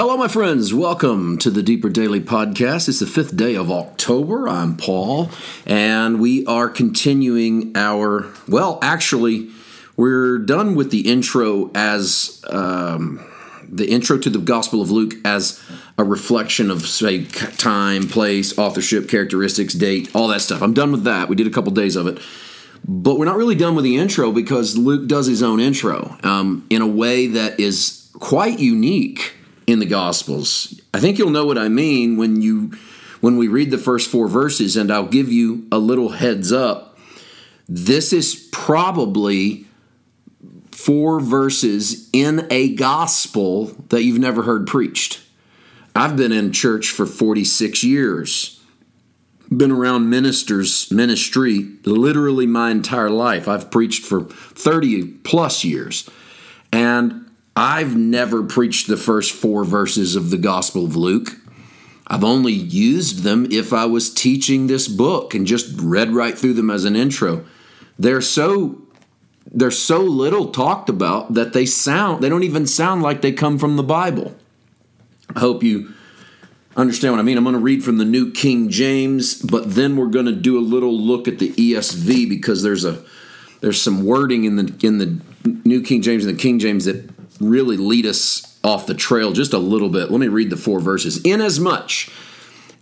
Hello, my friends. Welcome to the Deeper Daily Podcast. It's the fifth day of October. I'm Paul, and we are continuing our, well, actually, we're done with the intro as um, the intro to the Gospel of Luke as a reflection of, say, time, place, authorship, characteristics, date, all that stuff. I'm done with that. We did a couple days of it. But we're not really done with the intro because Luke does his own intro um, in a way that is quite unique in the Gospels. I think you'll know what I mean when you when we read the first four verses, and I'll give you a little heads up. This is probably four verses in a gospel that you've never heard preached. I've been in church for 46 years. Been around ministers, ministry, literally my entire life. I've preached for 30 plus years. And I've never preached the first four verses of the Gospel of Luke. I've only used them if I was teaching this book and just read right through them as an intro. They're so they're so little talked about that they sound they don't even sound like they come from the Bible. I hope you understand what I mean. I'm going to read from the New King James, but then we're going to do a little look at the ESV because there's a there's some wording in the in the New King James and the King James that really lead us off the trail just a little bit. Let me read the four verses. Inasmuch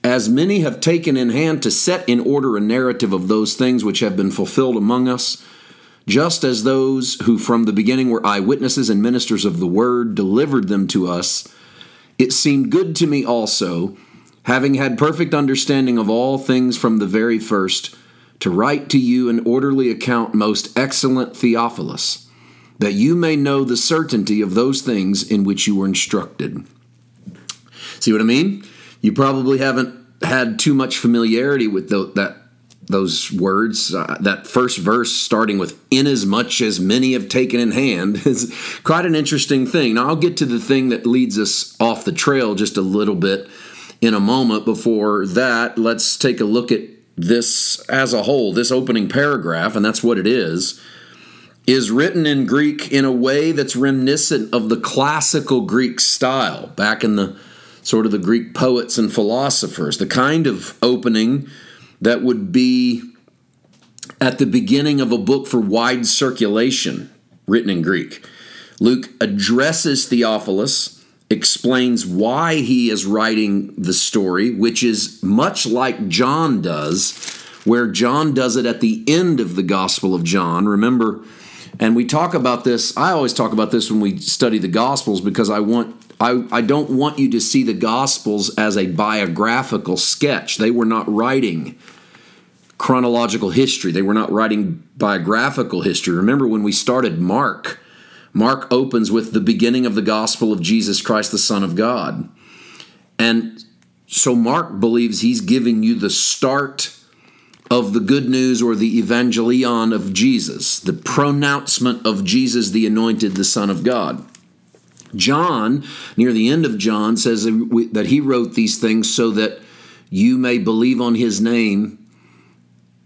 as many have taken in hand to set in order a narrative of those things which have been fulfilled among us, just as those who from the beginning were eyewitnesses and ministers of the word delivered them to us, it seemed good to me also, having had perfect understanding of all things from the very first, to write to you an orderly account, most excellent Theophilus that you may know the certainty of those things in which you were instructed. See what I mean? You probably haven't had too much familiarity with the, that those words. Uh, that first verse, starting with "inasmuch as many have taken in hand," is quite an interesting thing. Now, I'll get to the thing that leads us off the trail just a little bit in a moment. Before that, let's take a look at this as a whole, this opening paragraph, and that's what it is is written in Greek in a way that's reminiscent of the classical Greek style, back in the sort of the Greek poets and philosophers, the kind of opening that would be at the beginning of a book for wide circulation, written in Greek. Luke addresses Theophilus, explains why he is writing the story, which is much like John does, where John does it at the end of the Gospel of John. Remember, and we talk about this, I always talk about this when we study the Gospels because I want I, I don't want you to see the Gospels as a biographical sketch. They were not writing chronological history. They were not writing biographical history. Remember when we started Mark, Mark opens with the beginning of the gospel of Jesus Christ, the Son of God. And so Mark believes he's giving you the start of the good news or the evangelion of Jesus, the pronouncement of Jesus, the anointed, the Son of God. John, near the end of John, says that he wrote these things so that you may believe on his name,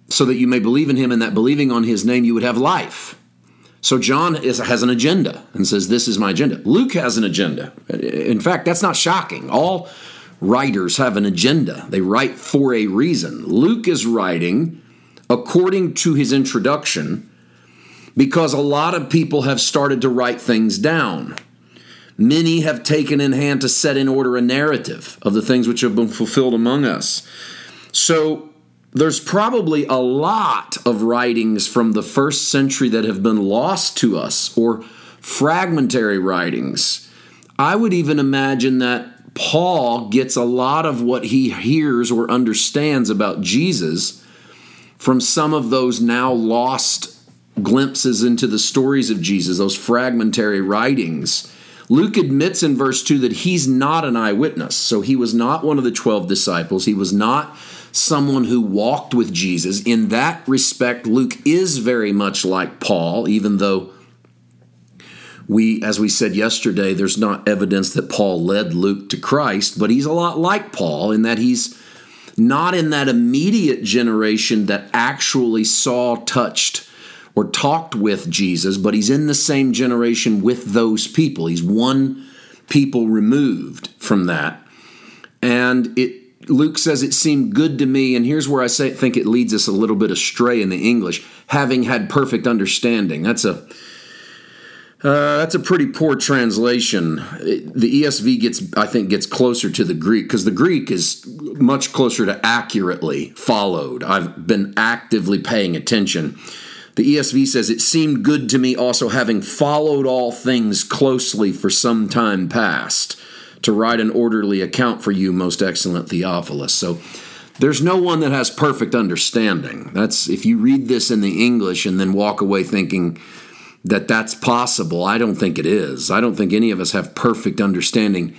so that you may believe in him, and that believing on his name you would have life. So John is, has an agenda and says, This is my agenda. Luke has an agenda. In fact, that's not shocking. All writers have an agenda, they write for a reason. Luke is writing according to his introduction because a lot of people have started to write things down. Many have taken in hand to set in order a narrative of the things which have been fulfilled among us. So there's probably a lot of writings from the first century that have been lost to us or fragmentary writings. I would even imagine that Paul gets a lot of what he hears or understands about Jesus from some of those now lost glimpses into the stories of Jesus, those fragmentary writings. Luke admits in verse 2 that he's not an eyewitness. So he was not one of the 12 disciples. He was not someone who walked with Jesus. In that respect, Luke is very much like Paul, even though we, as we said yesterday, there's not evidence that Paul led Luke to Christ, but he's a lot like Paul in that he's not in that immediate generation that actually saw, touched, or talked with Jesus, but he's in the same generation with those people. He's one people removed from that. And it Luke says it seemed good to me, and here's where I say think it leads us a little bit astray in the English, having had perfect understanding. That's a uh, that's a pretty poor translation. The ESV gets, I think, gets closer to the Greek because the Greek is much closer to accurately followed. I've been actively paying attention. The ESV says, It seemed good to me also, having followed all things closely for some time past, to write an orderly account for you, most excellent Theophilus. So there's no one that has perfect understanding. That's if you read this in the English and then walk away thinking, that that's possible. I don't think it is. I don't think any of us have perfect understanding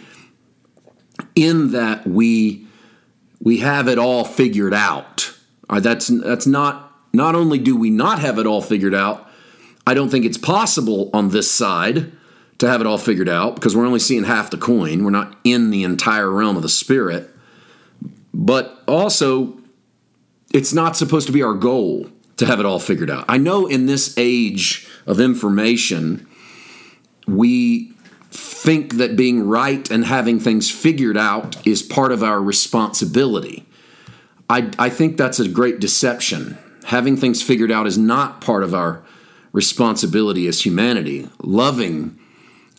in that we we have it all figured out. Uh, that's that's not not only do we not have it all figured out, I don't think it's possible on this side to have it all figured out because we're only seeing half the coin. We're not in the entire realm of the spirit. But also it's not supposed to be our goal to have it all figured out. I know in this age of information, we think that being right and having things figured out is part of our responsibility. I, I think that's a great deception. Having things figured out is not part of our responsibility as humanity. Loving,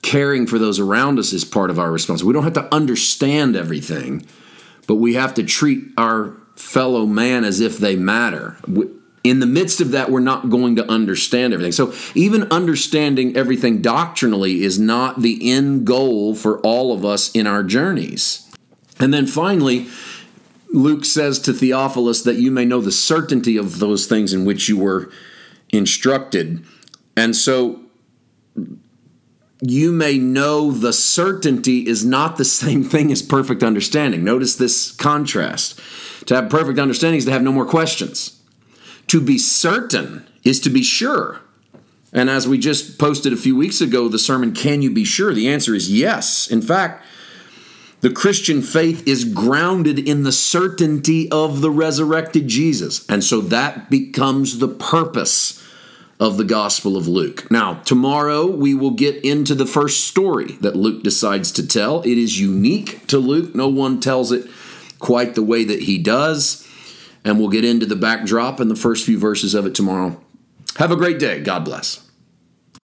caring for those around us is part of our responsibility. We don't have to understand everything, but we have to treat our fellow man as if they matter in the midst of that, we're not going to understand everything. So, even understanding everything doctrinally is not the end goal for all of us in our journeys. And then finally, Luke says to Theophilus that you may know the certainty of those things in which you were instructed. And so, you may know the certainty is not the same thing as perfect understanding. Notice this contrast. To have perfect understanding is to have no more questions. To be certain is to be sure. And as we just posted a few weeks ago, the sermon, Can You Be Sure? The answer is yes. In fact, the Christian faith is grounded in the certainty of the resurrected Jesus. And so that becomes the purpose of the Gospel of Luke. Now, tomorrow we will get into the first story that Luke decides to tell. It is unique to Luke, no one tells it quite the way that he does and we'll get into the backdrop and the first few verses of it tomorrow. Have a great day. God bless.